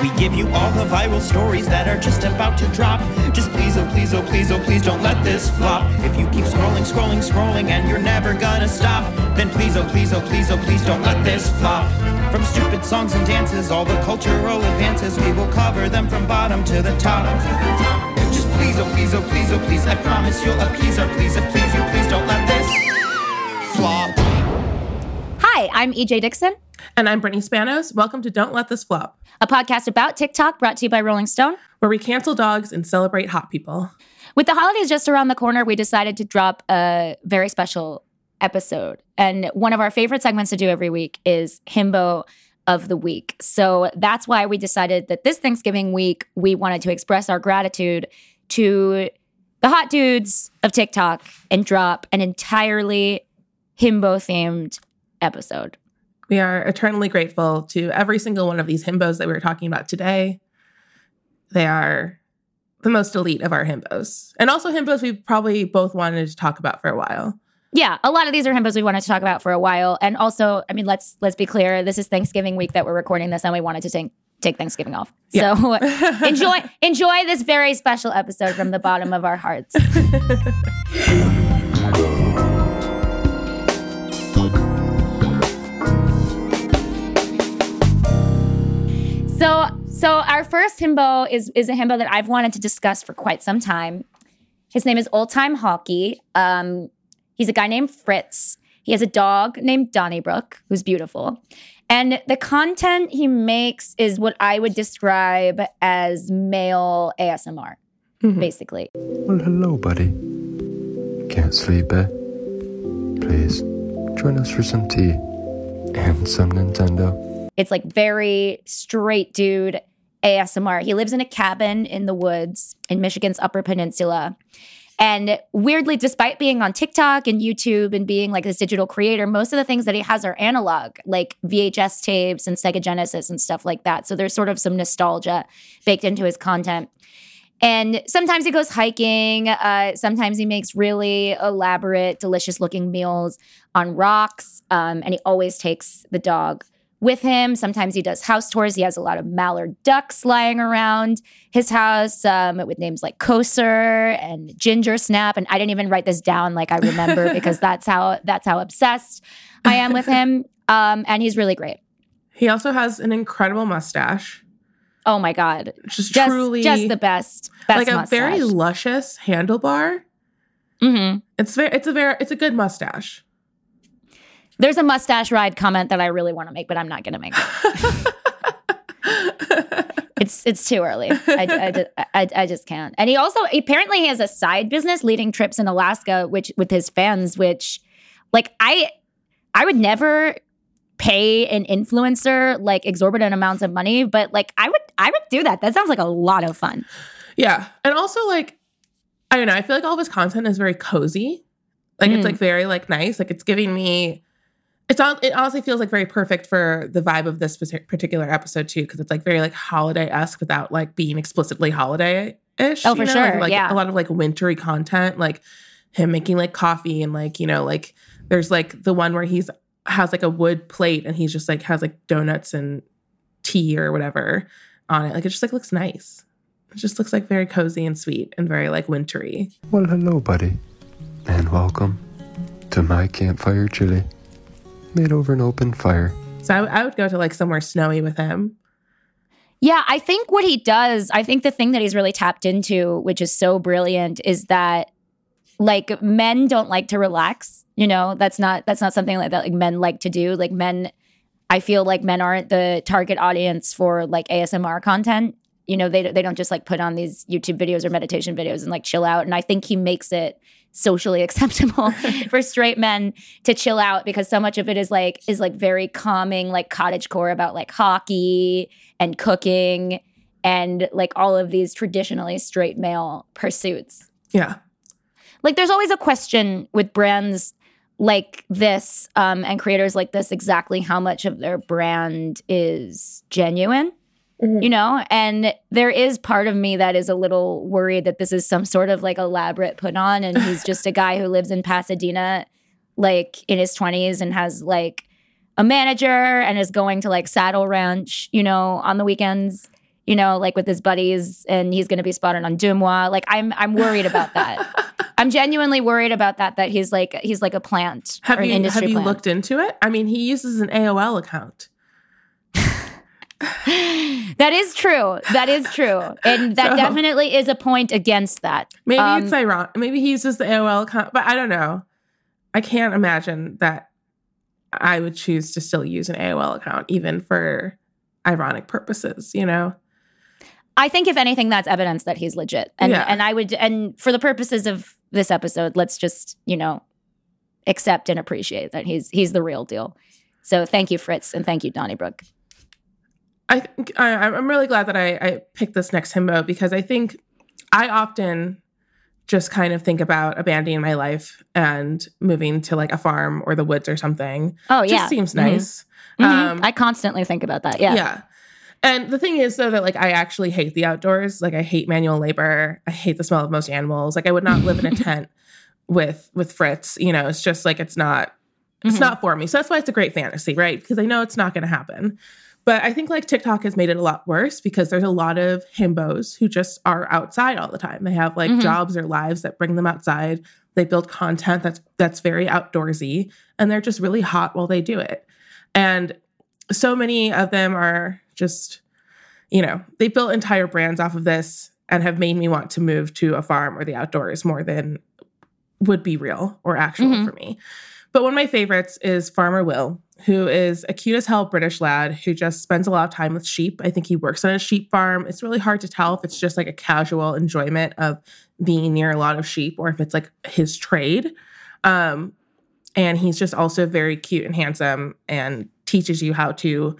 We give you all the viral stories that are just about to drop. Just please, oh please, oh please, oh please don't let this flop. If you keep scrolling, scrolling, scrolling and you're never gonna stop, then please, oh please, oh please, oh please don't let this flop. From stupid songs and dances, all the cultural advances, we will cover them from bottom to the top. Just please, oh please, oh please, oh please, I promise you'll appease our please, and please you, Hi, I'm EJ Dixon. And I'm Brittany Spanos. Welcome to Don't Let This Flop, a podcast about TikTok brought to you by Rolling Stone, where we cancel dogs and celebrate hot people. With the holidays just around the corner, we decided to drop a very special episode. And one of our favorite segments to do every week is Himbo of the Week. So that's why we decided that this Thanksgiving week, we wanted to express our gratitude to the hot dudes of TikTok and drop an entirely himbo themed episode. We are eternally grateful to every single one of these himbos that we are talking about today. They are the most elite of our himbos. And also himbos we probably both wanted to talk about for a while. Yeah, a lot of these are himbos we wanted to talk about for a while. And also, I mean, let's let's be clear, this is Thanksgiving week that we're recording this and we wanted to take take Thanksgiving off. Yeah. So uh, enjoy enjoy this very special episode from the bottom of our hearts. So, so our first himbo is is a himbo that I've wanted to discuss for quite some time. His name is Old Time Hockey. Um, he's a guy named Fritz. He has a dog named Donnybrook, who's beautiful. And the content he makes is what I would describe as male ASMR, mm-hmm. basically. Well, hello, buddy. Can't sleep, eh? Please, join us for some tea and some Nintendo. It's like very straight dude ASMR. He lives in a cabin in the woods in Michigan's Upper Peninsula. And weirdly, despite being on TikTok and YouTube and being like this digital creator, most of the things that he has are analog, like VHS tapes and Sega Genesis and stuff like that. So there's sort of some nostalgia baked into his content. And sometimes he goes hiking. Uh, sometimes he makes really elaborate, delicious looking meals on rocks. Um, and he always takes the dog with him. Sometimes he does house tours. He has a lot of mallard ducks lying around his house um, with names like Koser and Ginger Snap. And I didn't even write this down like I remember because that's how that's how obsessed I am with him. Um, and he's really great. He also has an incredible mustache. Oh my god, just, just truly just the best, best like a mustache. very luscious handlebar. Mm-hmm. It's very, it's a very, it's a good mustache. There's a mustache ride comment that I really want to make, but I'm not going to make it. it's it's too early. I, I, I, I, just can't. And he also apparently he has a side business leading trips in Alaska, which with his fans, which like I I would never pay an influencer like exorbitant amounts of money, but like I would I would do that. That sounds like a lot of fun. Yeah. And also like I don't know, I feel like all of his content is very cozy. Like mm. it's like very like nice. Like it's giving me it's all it honestly feels like very perfect for the vibe of this particular episode too because it's like very like holiday-esque without like being explicitly holiday-ish oh for know? sure like, yeah. a lot of like wintry content like him making like coffee and like you know like there's like the one where he's has like a wood plate and he's just like has like donuts and tea or whatever on it. Like it just like looks nice. It just looks like very cozy and sweet and very like wintry. Well hello buddy and welcome to my campfire chili made over an open fire. So I, I would go to like somewhere snowy with him. Yeah, I think what he does, I think the thing that he's really tapped into, which is so brilliant, is that like men don't like to relax. You know, that's not that's not something like that like men like to do. Like men I feel like men aren't the target audience for like ASMR content. You know, they they don't just like put on these YouTube videos or meditation videos and like chill out. And I think he makes it socially acceptable for straight men to chill out because so much of it is like is like very calming like cottage core about like hockey and cooking and like all of these traditionally straight male pursuits Yeah. like there's always a question with brands like this um, and creators like this exactly how much of their brand is genuine Mhm. you know and there is part of me that is a little worried that this is some sort of like elaborate put on and he's just a guy who lives in pasadena like in his 20s and has like a manager and is going to like saddle ranch you know on the weekends you know like with his buddies and he's going to be spotted on DeuxMoi. like i'm i'm worried about that i'm genuinely worried about that that he's like he's like a plant Have or an you industry have you plant. looked into it? I mean, he uses an AOL account. That is true that is true and that So- definitely is a point against that Maybe Um, it's ironic. Maybe he uses the AOL account, but I don't know. I can't imagine that I would choose to still use an AOL account, even for ironic purposes. You know? I think if anything, that's evidence that he's legit. And Yeah. and I would and for the purposes of this episode, let's just, you know, accept and appreciate that he's he's the real deal. So thank you, Fritz, and thank you, Donnybrook. I think I, I'm really glad that I, I picked this next himbo because I think I often just kind of think about abandoning my life and moving to like a farm or the woods or something. Oh yeah, Just seems Mhm. nice. Mhm. Um, I constantly think about that. Yeah. Yeah. And the thing is, though, that like I actually hate the outdoors. Like I hate manual labor. I hate the smell of most animals. Like I would not live in a tent with with Fritz. You know, it's just like it's not it's Mhm. not for me. So that's why it's a great fantasy, right? Because I know it's not going to happen. But I think like TikTok has made it a lot worse because there's a lot of himbos who just are outside all the time. They have like Mhm. jobs or lives that bring them outside. They build content that's that's very outdoorsy and they're just really hot while they do it. And so many of them are just, you know, they built entire brands off of this and have made me want to move to a farm or the outdoors more than would be real or actual Mhm. for me. But one of my favorites is Farmer Will, who is a cute as hell British lad who just spends a lot of time with sheep. I think he works on a sheep farm. It's really hard to tell if it's just like a casual enjoyment of being near a lot of sheep or if it's like his trade. Um, and he's just also very cute and handsome and teaches you how to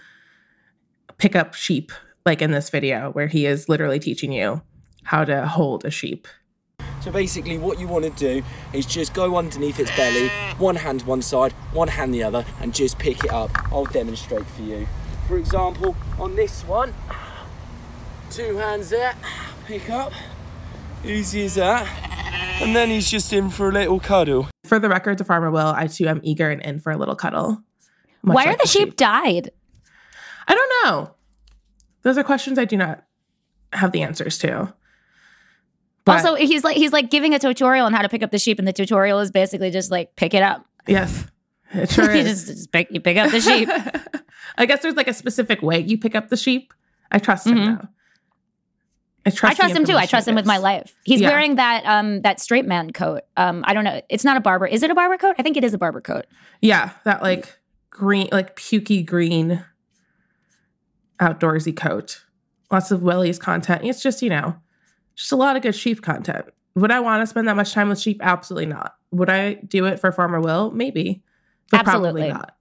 pick up sheep, like in this video, where he is literally teaching you how to hold a sheep. So basically, what you want to do is just go underneath its belly, one hand one side, one hand the other, and just pick it up. I'll demonstrate for you. For example, on this one, two hands there, pick up, easy as that, and then he's just in for a little cuddle. For the record, to Farmer Will, I too am eager and in for a little cuddle. Much Why are like the sheep died? I don't know. Those are questions I do not have the answers to. But also, he's like he's like giving a tutorial on how to pick up the sheep, and the tutorial is basically just like pick it up. yes, it sure you just, just pick you pick up the sheep. I guess there's like a specific way you pick up the sheep. I trust him Mhm. though. I trust. I trust him too. I trust him with my life. He's Yeah. wearing that um that straight man coat. Um, I don't know. It's not a Barbour. Is it a Barbour coat? I think it is a Barbour coat. Yeah, that like green, like pukey green, outdoorsy coat. Lots of Willie's content. It's just you know, just a lot of good sheep content. Would I want to spend that much time with sheep? Absolutely not. Would I do it for Farmer Will? Maybe, but Absolutely. probably not.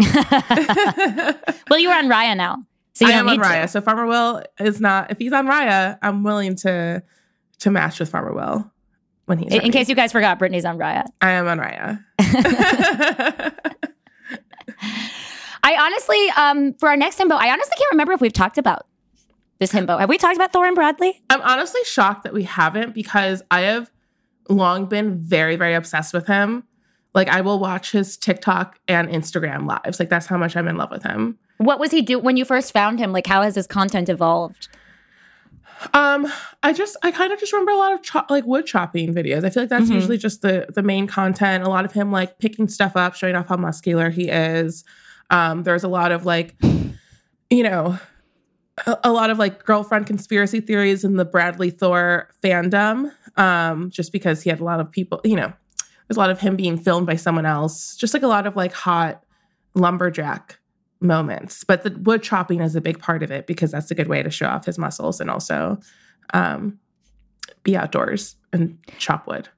well, you're on Raya now, so you I am on need to. Raya, so Farmer Will is not. If he's on Raya, I'm willing to to match with Farmer Will when he's In, in case you guys forgot, Brittany's on Raya. I am on Raya. I honestly, um, for our next himbo, I honestly can't remember if we've talked about this himbo. Have we talked about Thorin Bradley? I'm honestly shocked that we haven't because I have long been very, very obsessed with him. Like I will watch his TikTok and Instagram lives. Like that's how much I'm in love with him. What was he do when you first found him? Like, how has his content evolved? Um, I just I kind of just remember a lot of cho- like wood chopping videos. I feel like that's Mhm. usually just the the main content. A lot of him like picking stuff up, showing off how muscular he is. Um, there's a lot of like, you know, a, lot of like girlfriend conspiracy theories in the Bradley Thor fandom. Um, just because he had a lot of people, you know, there's a lot of him being filmed by someone else. Just like a lot of like hot lumberjack moments. But the wood chopping is a big part of it because that's a good way to show off his muscles and also um, be outdoors and chop wood.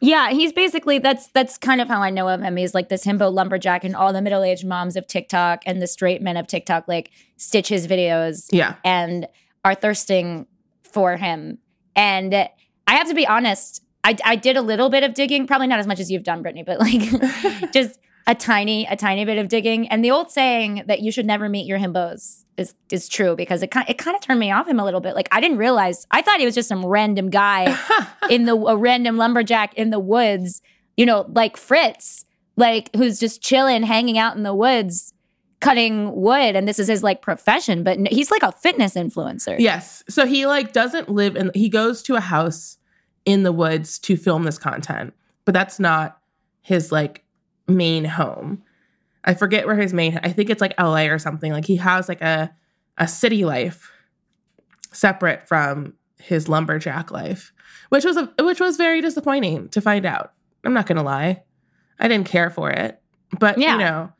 Yeah, he's basically that's that's kind of how I know of him. He's like this himbo lumberjack, and all the middle aged moms of TikTok and the straight men of TikTok like stitch his videos Yeah. and are thirsting for him. And I have to be honest, I, I did a little bit of digging, probably not as much as you've done, Brittany, but like just a tiny, a tiny bit of digging. And the old saying that you should never meet your himbos is is true because it kind it kind of turned me off him a little bit. Like I didn't realize I thought he was just some random guy in the a random lumberjack in the woods, you know, like Fritz, like who's just chilling, hanging out in the woods, cutting wood, and this is his like profession. But he's like a fitness influencer. Yes. So he like doesn't live in he goes to a house in the woods to film this content, but that's not his like main home. I forget where his main I think it's like LA or something. Like he has like a a city life separate from his lumberjack life, which was a which was very disappointing to find out. I'm not going to lie. I didn't care for it. But Yeah. you know,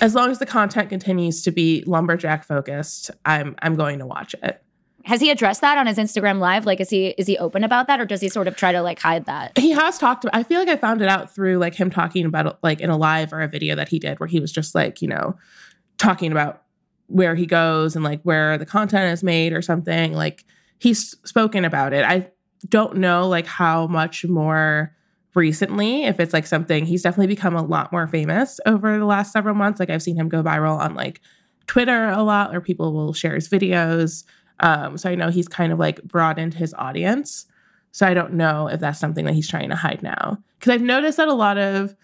as long as the content continues to be lumberjack focused, I'm I'm going to watch it. Has he addressed that on his Instagram live? Like, is he is he open about that, or does he sort of try to like hide that? He has talked about I feel like I found it out through like him talking about it like in a live or a video that he did where he was just like, you know, talking about where he goes and like where the content is made or something. Like he's spoken about it. I don't know like how much more recently if it's like something he's definitely become a lot more famous over the last several months like i've seen him go viral on like twitter a lot or people will share his videos um so i know he's kind of like broadened his audience so i don't know if that's something that he's trying to hide now because i've noticed that a lot of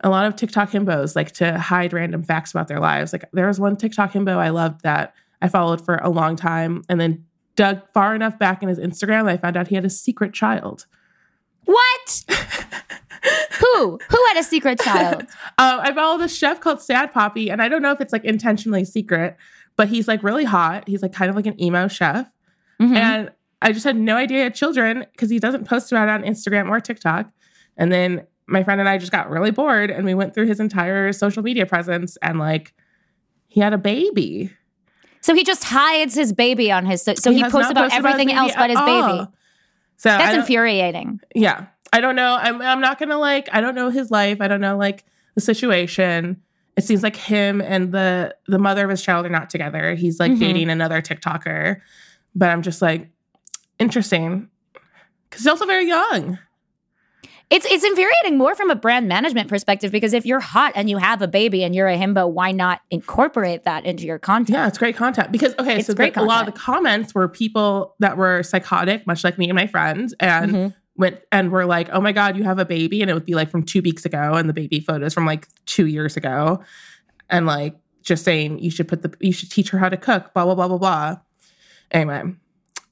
a lot of tiktok himbos like to hide random facts about their lives like there was one tiktok himbo i loved that i followed for a long time and then dug far enough back in his instagram i found out he had a secret child What? Who? Who had a secret child? Um, I follow this chef called Sad Poppy, and I don't know if it's like intentionally secret, but he's like really hot. He's like kind of like an emo chef. Mhm. And I just had no idea he had children because he doesn't post about it on Instagram or TikTok. And then my friend and I just got really bored and we went through his entire social media presence and like he had a baby. So he just hides his baby on his. So, so he, has posts about everything his else but his at baby. So That's infuriating. yeah i don't know I'm, I'm not gonna like i don't know his life i don't know like the situation it seems like him and the the mother of his child are not together he's like Mhm. dating another tiktoker but i'm just like interesting because he's also very young It's it's infuriating more from a brand management perspective because if you're hot and you have a baby and you're a himbo, why not incorporate that into your content? yeah it's great content because okay It's so the- great a lot of the comments were people that were psychotic much like me and my friends and Mhm. Went and were like, "Oh my god, you have a baby," and it would be like from two weeks ago, and the baby photos from like two years ago, and like just saying you should put the you should teach her how to cook, blah blah blah blah blah. Anyway,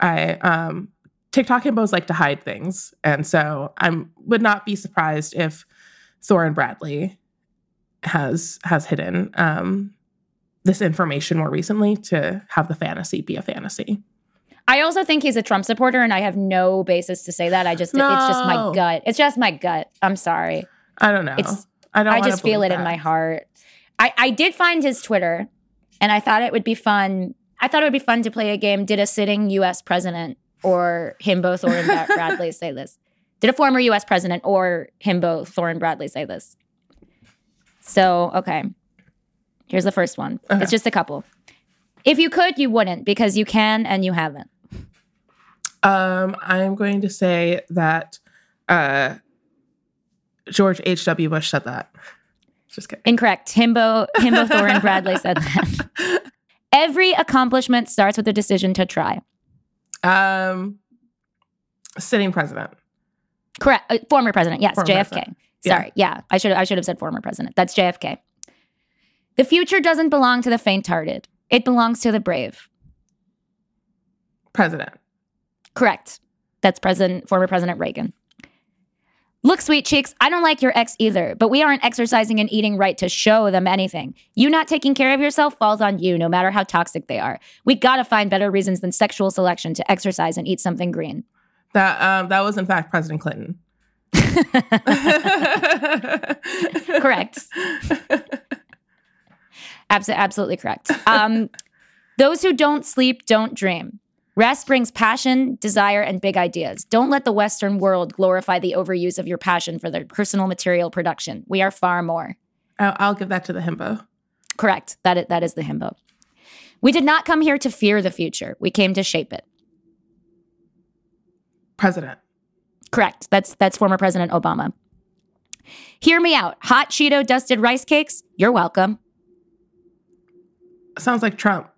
I um TikTok himbos like to hide things, and so I'm would not be surprised if Thorin Bradley has has hidden um this information more recently to have the fantasy be a fantasy. I also think he's a Trump supporter, and I have no basis to say that. I just it's just my gut. It's just my gut. I'm sorry. I don't know. It's- I don't. I just feel it believe in my heart. I, I did find his Twitter and I thought it would be fun. I thought it would be fun to play a game. Did a sitting US president or himbo Bra- Bradley say this? Did a former US president or himbo Thorin Bradley say this? So, okay. Here's the first one. Okay. It's just a couple. If you could, you wouldn't because you can and you haven't. Um, I'm going to say that uh, George H.W. Bush said that. Just kidding. Incorrect. Himbo Himbo Thorin Bradley said that. Every accomplishment starts with a decision to try. Um, sitting president. Correct. Uh, former president. Yes, Former JFK. president. Yeah. Sorry. Yeah. I should I should have said former president. That's JFK. The future doesn't belong to the faint-hearted. It belongs to the brave. President. Correct. That's President former President Reagan. Look, sweet cheeks, I don't like your ex either, but we aren't exercising and eating right to show them anything. You not taking care of yourself falls on you, no matter how toxic they are. We gotta find better reasons than sexual selection to exercise and eat something green. That um, that was in fact President Clinton. Correct. Abso- absolutely correct. Um, those who don't sleep don't dream. Rest brings passion, desire, and big ideas. Don't let the Western world glorify the overuse of your passion for their personal material production. We are far more. I'll, I'll give that to the himbo. Correct. That is, that is the himbo. We did not come here to fear the future. We came to shape it. President. Correct. That's that's former President Obama. Hear me out. Hot Cheeto dusted rice cakes. You're welcome. Sounds like Trump.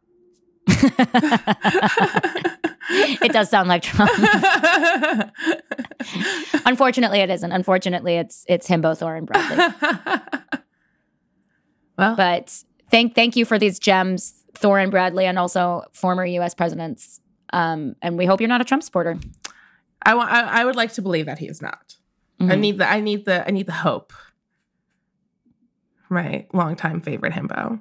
it does sound like Trump. Unfortunately, it isn't. Unfortunately, it's it's himbo Thorin Bradley. well, But thank thank you for these gems, Thorin Bradley, and also former U.S. presidents. Um, and we hope you're not a Trump supporter. I want. I, I would like to believe that he is not. I Mhm. need the. I need the. I need the hope. My longtime favorite himbo.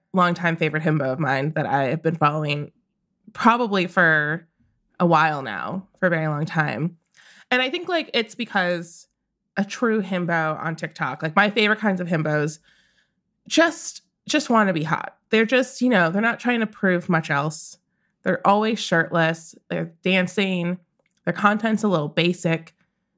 longtime favorite himbo of mine that I have been following probably for a while now, for a very long time. And I think like it's because a true himbo on TikTok, like my favorite kinds of himbos, just just want to be hot. They're just, you know, they're not trying to prove much else. They're always shirtless, they're dancing, their content's a little basic,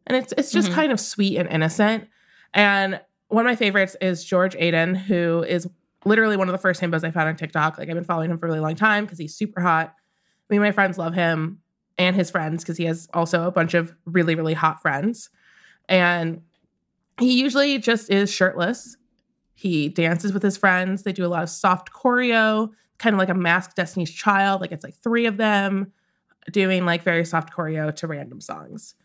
and it's it's just Mhm. kind of sweet and innocent. And one of my favorites is George Aiden, who is literally one of the first himbos I found on TikTok. Like I've been following him for a really long time because he's super hot. Me and my friends love him and his friends because he has also a bunch of really, really hot friends. And he usually just is shirtless. He dances with his friends. They do a lot of soft choreo, kind of like a masked Destiny's Child. Like it's like three of them doing like very soft choreo to random songs.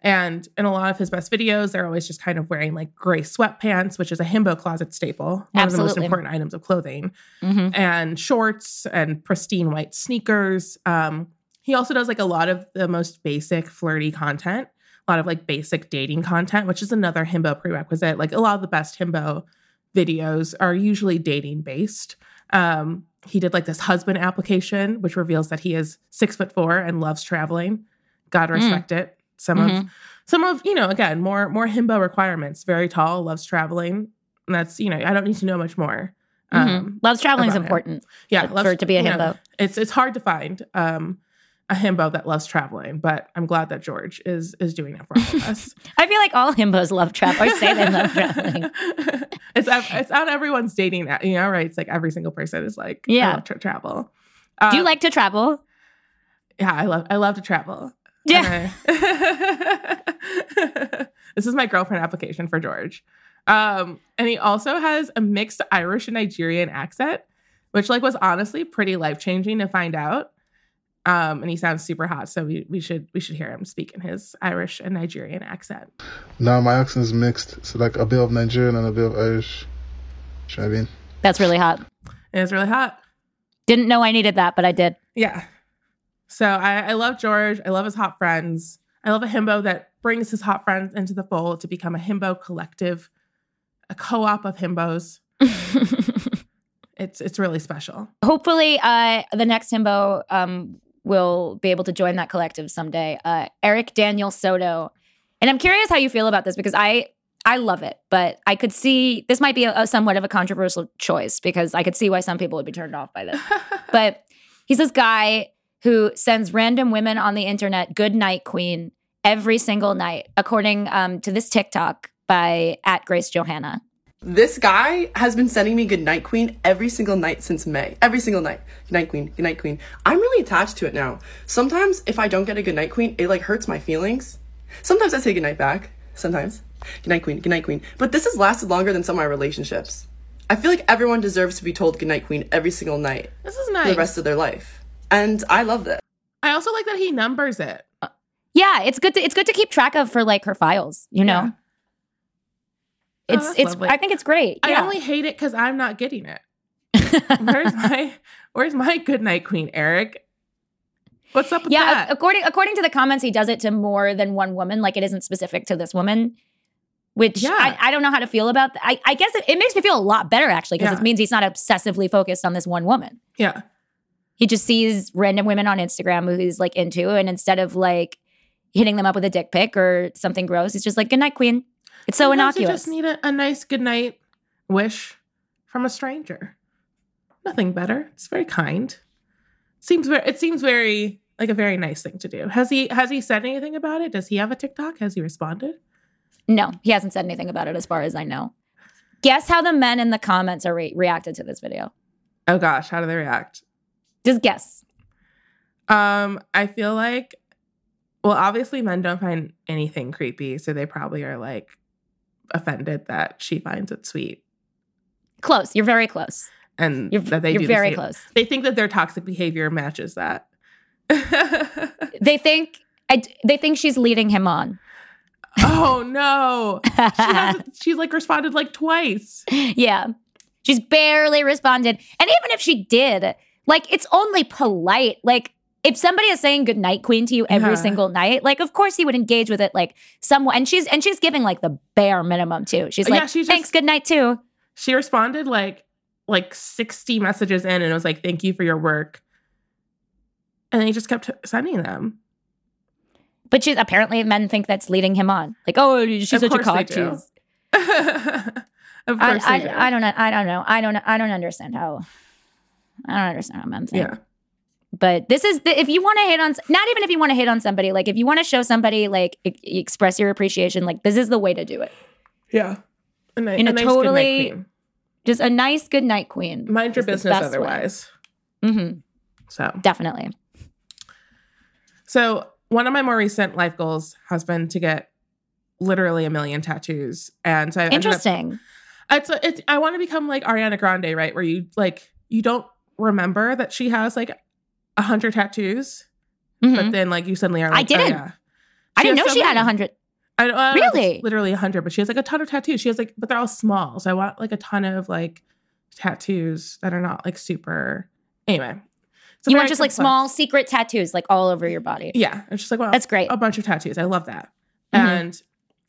And in a lot of his best videos, they're always just kind of wearing like gray sweatpants, which is a himbo closet staple, one of the most important items of clothing, Mhm. and shorts and pristine white sneakers. Um, he also does like a lot of the most basic flirty content, a lot of like basic dating content, which is another himbo prerequisite. Like a lot of the best himbo videos are usually dating based. Um, he did like this husband application, which reveals that he is six foot four and loves traveling. God respect it. Some of Mhm. some of you know again more more himbo requirements. Very tall, loves traveling. And that's you know I don't need to know much more. Mhm. Loves traveling is about him. important. Yeah, for it to be a you know, himbo. it's it's hard to find um, a himbo that loves traveling, but I'm glad that George is is doing it for all of us. I feel like all himbos love travel or say they love traveling. it's it's on everyone's dating, you know, right? It's like every single person is like, yeah, Yeah. I love to travel. Do you Uh, like to travel? Yeah, I love I love to travel. Yeah. This is my girlfriend application for George. Um, and he also has a mixed Irish and Nigerian accent, which like was honestly pretty life changing to find out. Um, and he sounds super hot, so we, we should we should hear him speak in his Irish and Nigerian accent. No, my accent is mixed. So like a bit of Nigerian and a bit of Irish. Do you know what I mean? That's really hot. It's really hot. Didn't know I needed that, but I did. Yeah. So I, I love George. I love his hot friends. I love a himbo that brings his hot friends into the fold to become a himbo collective, a co-op of himbos. It's it's really special. Hopefully, uh, the next himbo um, will be able to join that collective someday. Uh, Eric Daniel Soto, and I'm curious how you feel about this because I I love it, but I could see this might be a, a somewhat of a controversial choice because I could see why some people would be turned off by this. but he's this guy who sends random women on the internet "Good night, Queen" every single night, according um, to this TikTok by at Grace Johanna. This guy has been sending me good night queen every single night since May. Every single night. Good night queen, good night queen. I'm really attached to it now. Sometimes if I don't get a good night queen, it like hurts my feelings. Sometimes I say good night back. Sometimes. Good night queen, good night queen. But this has lasted longer than some of my relationships. I feel like everyone deserves to be told good night queen every single night This is for nice. the rest of their life. And I love this. I also like that he numbers it. Yeah, it's good to it's good to keep track of for like her files, you know. Yeah. Oh, It's that's it's lovely. I think it's great. I yeah. only hate it because I'm not getting it. where's my Where's my good night queen, Eric? What's up with yeah, that? ac- according according to the comments, he does it to more than one woman. Like it isn't specific to this woman, which Yeah. I, I don't know how to feel about. That. I, I guess it, it makes me feel a lot better actually because Yeah. it means he's not obsessively focused on this one woman. yeah. He just sees random women on Instagram who he's like into, and instead of like hitting them up with a dick pic or something gross, he's just like, "Good night, queen." It's so Sometimes You innocuous. just need a, a nice good night wish from a stranger. Nothing better. It's very kind. Seems very. It seems very like a very nice thing to do. Has he Has he said anything about it? Does he have a TikTok? Has he responded? no, he hasn't said anything about it as far as I know. Guess how the men in the comments are re- reacted to this video. Oh gosh, how do they react? Just guess. Um, I feel like, well, obviously men don't find anything creepy, so they probably are like offended that she finds it sweet, Close. You're very close. and You're, that they you're do the very same. close. They think that their toxic behavior matches that. They think I, they think she's leading him on. oh no, she hasn't, she's like responded like twice. yeah. She's barely responded. And even if she did, like it's only polite. Like if somebody is saying good night queen to you every Yeah. single night, like of course he would engage with it like somewhat and she's and she's giving like the bare minimum too. She's like Yeah, she just- thanks, good night too. She responded like like sixty messages in, and it was like, "Thank you for your work," and then he just kept sending them. But she's apparently men think that's leading him on. Like, oh, she's Of such a cock cheese. of I, course, they I, do. I don't know. I don't know. I don't I don't understand how I don't understand how men think. Yeah. But this is the, if you want to hit on not even if you want to hit on somebody, like if you want to show somebody like e- express your appreciation, like this is the way to do it. Yeah. A, ni- In a a nice totally- queen. Just a nice good night queen. Mind your business otherwise. Mhm. So, Definitely. so one of my more recent life goals has been to get literally a million tattoos, and so I ended up- Interesting. It's, it's I want to become like Ariana Grande, right? Where you like you don't remember that she has like a hundred tattoos, Mhm. but then like you suddenly are. I didn't. Oh, yeah. I didn't know so she had a hundred. I I Really? literally a hundred, but she has like a ton of tattoos. She has like, but they're all small. So I want like a ton of like tattoos that are not like super. Anyway, You want just like small secret tattoos, like all over your body. Yeah, it's just like well, That's great. A bunch of tattoos. I love that. Mhm. And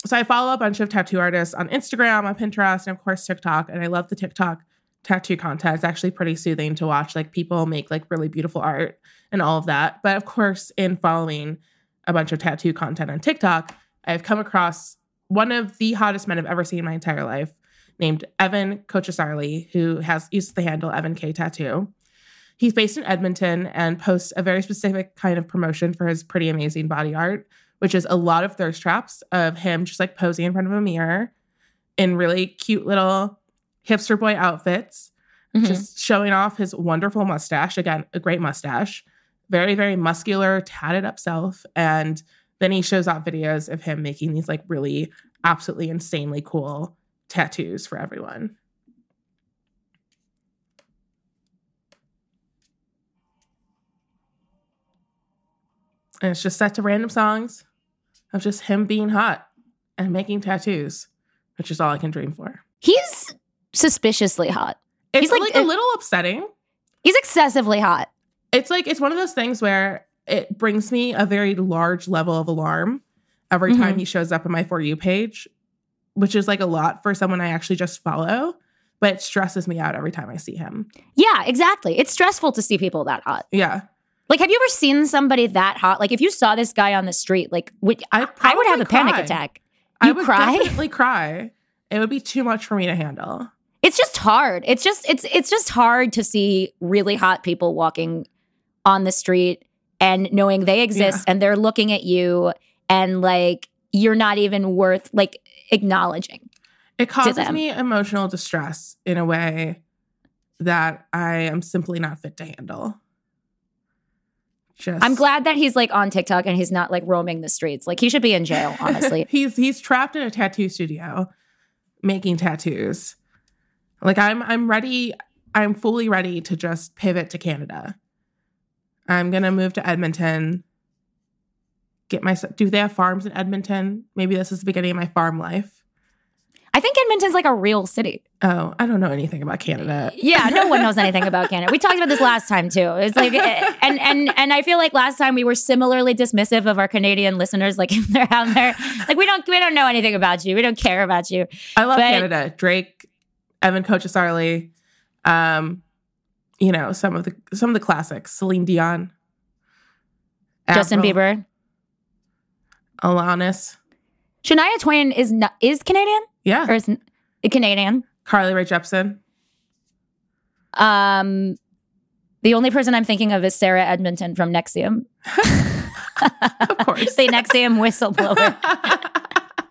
so I follow a bunch of tattoo artists on Instagram, on Pinterest, and of course TikTok. And I love the TikTok tattoo content. It's actually pretty soothing to watch like people make like really beautiful art and all of that. But of course, in following a bunch of tattoo content on TikTok, I've come across one of the hottest men I've ever seen in my entire life, named Evan Kochasarli, who has used the handle Evan K Tattoo. He's based in Edmonton and posts a very specific kind of promotion for his pretty amazing body art, which is a lot of thirst traps of him just like posing in front of a mirror in really cute little hipster boy outfits, Mhm. just showing off his wonderful mustache. Again, a great mustache, very, very muscular, tatted up self. And then he shows off videos of him making these like really absolutely insanely cool tattoos for everyone. And it's just set to random songs of just him being hot and making tattoos, which is all I can dream for. He's suspiciously hot. It's He's like, like a little upsetting. He's excessively hot. It's like it's one of those things where it brings me a very large level of alarm every time Mhm. he shows up on my for you page, which is like a lot for someone I actually just follow, but it stresses me out every time I see him. Yeah, exactly. It's stressful to see people that hot. Yeah. Like, have you ever seen somebody that hot? Like, if you saw this guy on the street, like, would, I'd I would have a panic cry. attack. I You would cry? definitely cry. It would be too much for me to handle. It's just hard. It's just it's it's just hard to see really hot people walking on the street and knowing they exist and they're looking at you and like you're not even worth like acknowledging. It causes me emotional distress in a way that I am simply not fit to handle. Just I'm glad that he's like on TikTok and he's not like roaming the streets. Like he should be in jail, honestly. he's he's trapped in a tattoo studio making tattoos. Like I'm I'm ready I'm fully ready to just pivot to Canada. I'm going to move to Edmonton. Get my do they have farms in Edmonton? Maybe this is the beginning of my farm life. I think Edmonton's like a real city. Oh, I don't know anything about Canada. Yeah, no one knows anything about Canada. We talked about this last time too. It's like, eh, and and and I feel like last time we were similarly dismissive of our Canadian listeners. Like if they're out there, like we don't we don't know anything about you. We don't care about you. I love But- Canada. Drake, Evan Kochasarli, um, you know, some of the some of the classics. Celine Dion. Justin Bieber, Alanis. Shania Twain is not, is Canadian Yeah. or is Canadian. Carly Rae Jepsen. Um, the only person I'm thinking of is Sarah Edmondson from NXIVM. Of course. the NXIVM whistleblower,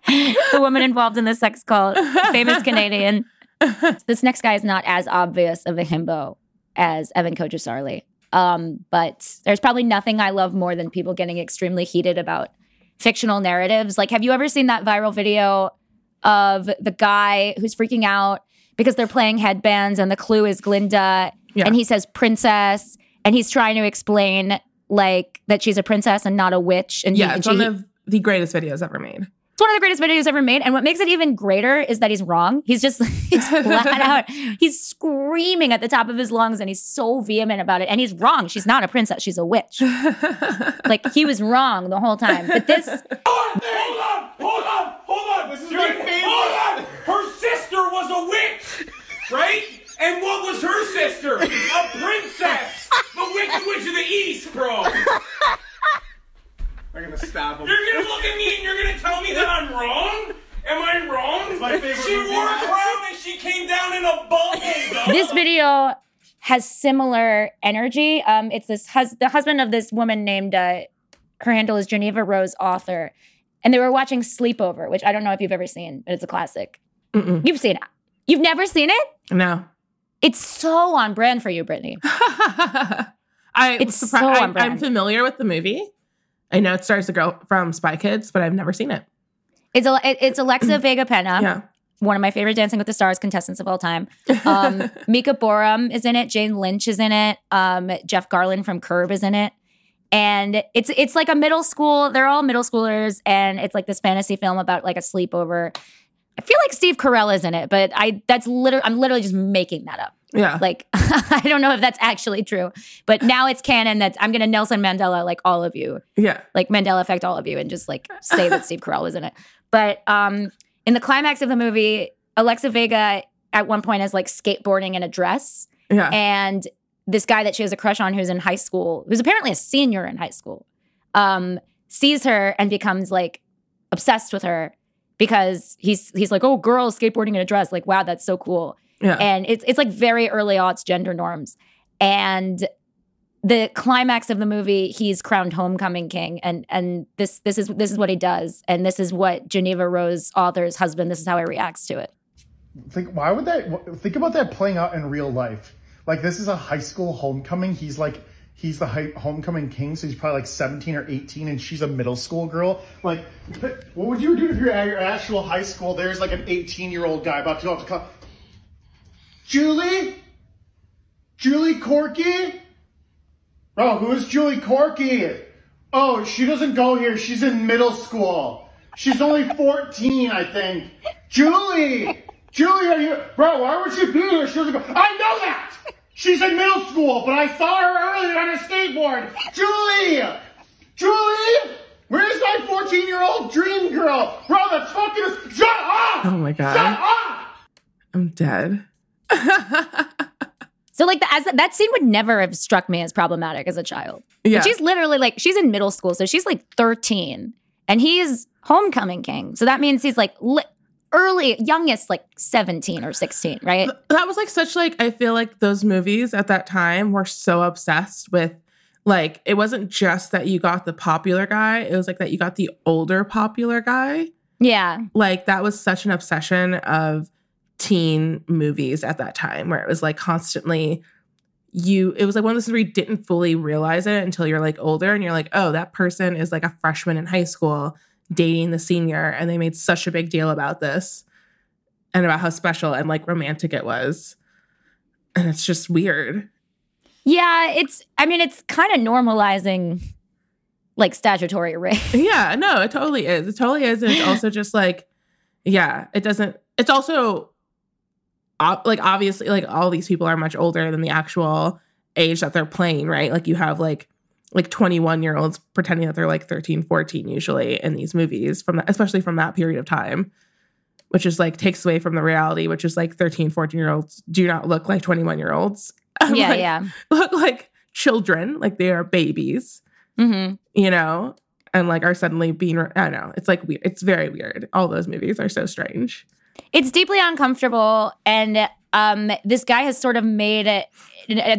the woman involved in the sex cult, famous Canadian. This next guy is not as obvious of a himbo as Evan Kochasarli. Um, but there's probably nothing I love more than people getting extremely heated about fictional narratives. Like, have you ever seen that viral video of the guy who's freaking out because they're playing headbands and the clue is Glinda Yeah. and he says princess and he's trying to explain like that she's a princess and not a witch and he- yeah, and it's she- one of the greatest videos ever made. It's one of the greatest videos ever made. And what makes it even greater is that he's wrong. He's just he's flat out. He's screaming at the top of his lungs and he's so vehement about it. And he's wrong. She's not a princess. She's a witch. like he was wrong the whole time. But this Hold on, hold on, hold on. This is my favorite. Hold on. Her sister was a witch, right? And what was her sister? A princess. The Wicked Witch of the East, bro. I'm gonna stab him. You're gonna look at me and you're gonna tell me that I'm wrong? Am I wrong? my favorite she movie. wore a crown and she came down in a bubble. this video has similar energy. Um, it's this hus- the husband of this woman named uh, her handle is Geneva Rose Author, and they were watching Sleepover, which I don't know if you've ever seen, but it's a classic. Mm-mm. You've seen it. You've never seen it? No. It's so on brand for you, Brittany. I It's surprised. so on I, I'm familiar with the movie. I know it stars a girl from Spy Kids, but I've never seen it. It's a, it's Alexa Vega Pena, Yeah. one of my favorite Dancing with the Stars contestants of all time. Um, Mika Boorem is in it. Jane Lynch is in it. Um, Jeff Garlin from Curb is in it. And it's it's like a middle school. They're all middle schoolers, and it's like this fantasy film about like a sleepover. I feel like Steve Carell is in it, but I that's literally I'm literally just making that up. Yeah. Like I don't know if that's actually true, but now it's canon that I'm gonna Nelson Mandela like all of you yeah. like Mandela effect all of you and just like say that Steve Carell was in it. But um in the climax of the movie, Alexa Vega at one point is like skateboarding in a dress. Yeah. And this guy that she has a crush on who's in high school, who's apparently a senior in high school, um, sees her and becomes like obsessed with her because he's he's like, oh, girls skateboarding in a dress. Like, wow, that's so cool. Yeah. And it's it's like very early aughts gender norms. And the climax of the movie, he's crowned homecoming king, and and this this is this is what he does, and this is what Geneva Rose author's husband. This is how he reacts to it. Think why would that? Think about that playing out in real life. Like this is a high school homecoming. He's like he's the homecoming king, so he's probably like seventeen or eighteen, and she's a middle school girl. Like, what would you do if you're at your actual high school? There's like an eighteen year old guy about to go off to college. Julie, Julie Corky. Oh, who's Julie Corky? Oh, she doesn't go here. She's in middle school. She's only 14, I think. Julie! Julie, are you. Bro, why would she be here? She doesn't go. I know that! She's in middle school, but I saw her earlier on a skateboard. Julie! Julie! Where's my 14 year old dream girl? Bro, that's fucking. Shut up! Oh my God. Shut up! I'm dead. So like the, as that scene would never have struck me as problematic as a child. But Yeah. she's literally like she's in middle school, so she's like 13, and he's homecoming king. So that means he's like li- early, youngest, like 17 or 16, right? that was like such like I feel like those movies at that time were so obsessed with like it wasn't just that you got the popular guy, it was like that you got the older popular guy. Yeah. Like that was such an obsession of teen movies at that time where it was like constantly you it was like one of those where you didn't fully realize it until you're like older and you're like, oh, that person is like a freshman in high school dating the senior and they made such a big deal about this and about how special and like romantic it was. And it's just weird. Yeah, it's I mean it's kind of normalizing like statutory rape. Yeah, no, it totally is. It totally is. And it's also just like, yeah, it doesn't, it's also like obviously, like all these people are much older than the actual age that they're playing, right? Like you have like, like 21 year olds pretending that they're like 13, 14 usually in these movies from that, especially from that period of time, which is like takes away from the reality, which is like 13, 14 year olds do not look like 21 year olds. Yeah, Like, yeah. Look like children, like they are babies hmm you know, and like are suddenly being, I don't know, it's like weird. It's very weird. All those movies are so strange. It's deeply uncomfortable and um this guy has sort of made it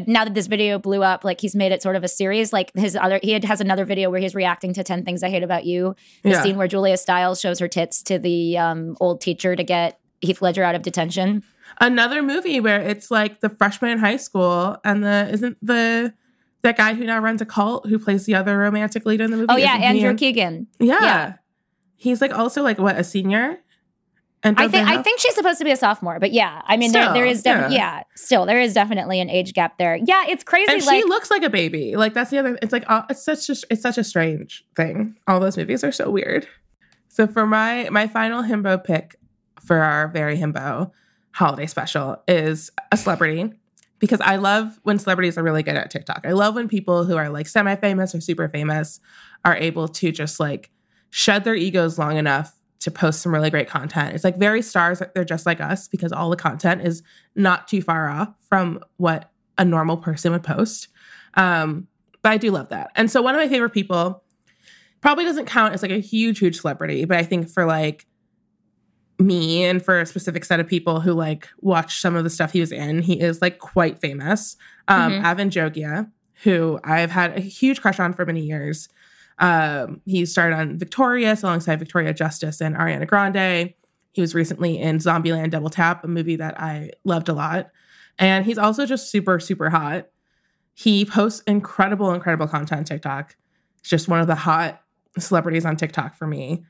now that this video blew up like he's made it sort of a series like his other he had, has another video where he's reacting to 10 things i hate about you the Yeah. scene where julia stiles shows her tits to the um old teacher to get heath ledger out of detention Another movie where it's like the freshman in high school and the, isn't the, that guy who now runs a cult who plays the other romantic lead in the movie? oh yeah isn't he andrew keegan Yeah. Yeah. He's like also like what, a senior? I think I think she's supposed to be a sophomore, but yeah, I mean there, there is definitely yeah. yeah. still there is definitely an age gap there. Yeah, it's crazy. and like she looks like a baby. Like that's the other. It's like uh, it's such a it's such a strange thing. All those movies are so weird. So for my my final himbo pick for our very himbo holiday special is a celebrity because I love when celebrities are really good at TikTok. I love when people who are like semi famous or super famous are able to just like shed their egos long enough to post some really great content. It's like very stars, that they're just like us because all the content is not too far off from what a normal person would post. Um, but I do love that. And so one of my favorite people probably doesn't count as like a huge, huge celebrity, but I think for like me and for a specific set of people who like watch some of the stuff he was in, he is like quite famous. Um, Mhm. Avan Jogia, who I've had a huge crush on for many years. Um, he starred on Victorious alongside Victoria Justice and Ariana Grande. He was recently in Zombieland Double Tap, a movie that I loved a lot. And he's also just super, super hot. He posts incredible, incredible content on TikTok. He's just one of the hot celebrities on TikTok for me.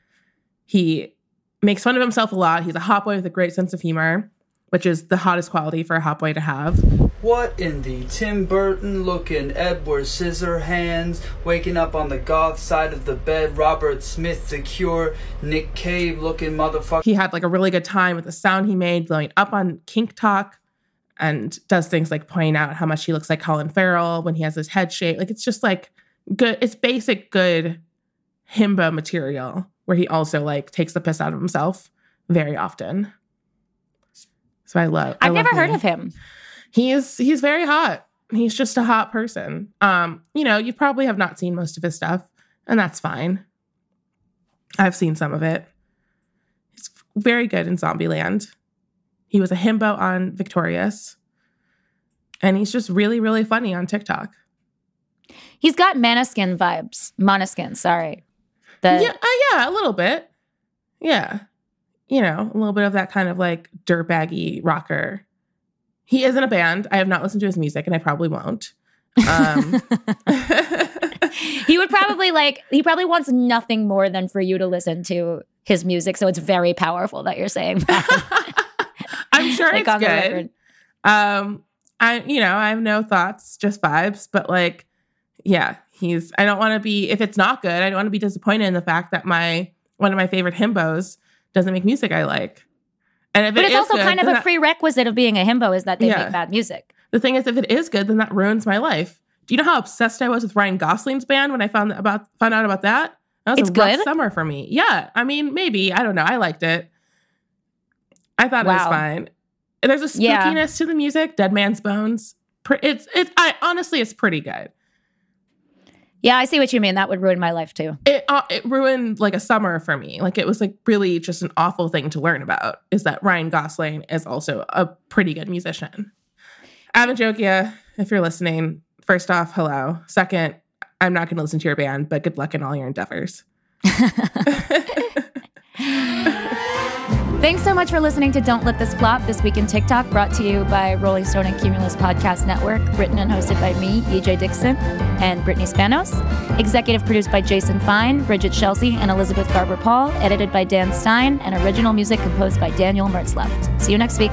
He makes fun of himself a lot. He's a hot boy with a great sense of humor, which is the hottest quality for a hot boy to have. What in the Tim Burton looking Edward Scissorhands, waking up on the goth side of the bed, Robert Smith the Cure, Nick Cave looking motherfucker. He had like a really good time with the sound he made, blowing up on Kink Talk, and does things like pointing out how much he looks like Colin Farrell when he has his head shaved. Like it's just like good. It's basic good himbo material where he also like takes the piss out of himself very often. So I love. I I've love never heard of him. He's he's very hot. He's just a hot person. Um, you know, you probably have not seen most of his stuff, and that's fine. I've seen some of it. He's very good in Zombieland. He was a himbo on Victorious. And he's just really, really funny on TikTok. He's got Maniskin vibes. Monoskin, sorry. The yeah, uh, yeah, a little bit. Yeah. You know, a little bit of that kind of like dirtbaggy rocker. He is in a band. I have not listened to his music and I probably won't. Um, he would probably like he probably wants nothing more than for you to listen to his music. So it's very powerful that you're saying that. I'm sure Like it's good. Um, I you know I have no thoughts, just vibes. But like, yeah, he's. I don't want to be if it's not good. I don't want to be disappointed in the fact that my one of my favorite himbos doesn't make music I like. And if but it it's also good, kind of a that- prerequisite of being a himbo is that they Yeah. make bad music. The thing is, if it is good, then that ruins my life. Do you know how obsessed I was with Ryan Gosling's band when I found about found out about that? That was It's a rough good? summer for me. Yeah, I mean, maybe I don't know. I liked it. I thought it was Wow. fine. There's a spookiness Yeah. to the music. Dead Man's Bones. It's it. I honestly, it's pretty good. Yeah, I see what you mean. That would ruin my life too. It uh, it ruined like a summer for me. Like it was like really just an awful thing to learn about. Is that Ryan Gosling is also a pretty good musician. Avan Jogia, if you're listening, first off, hello. Second, I'm not going to listen to your band, but good luck in all your endeavors. Thanks so much for listening to Don't Let This Flop this week in TikTok, brought to you by Rolling Stone and Cumulus Podcast Network, written and hosted by me, EJ Dickson, and Brittany Spanos. Executive produced by Jason Fine, Bridget Chelsea, and Elizabeth Barber Paul. Edited by Dan Stein, and original music composed by Daniel Mertzleft. See you next week.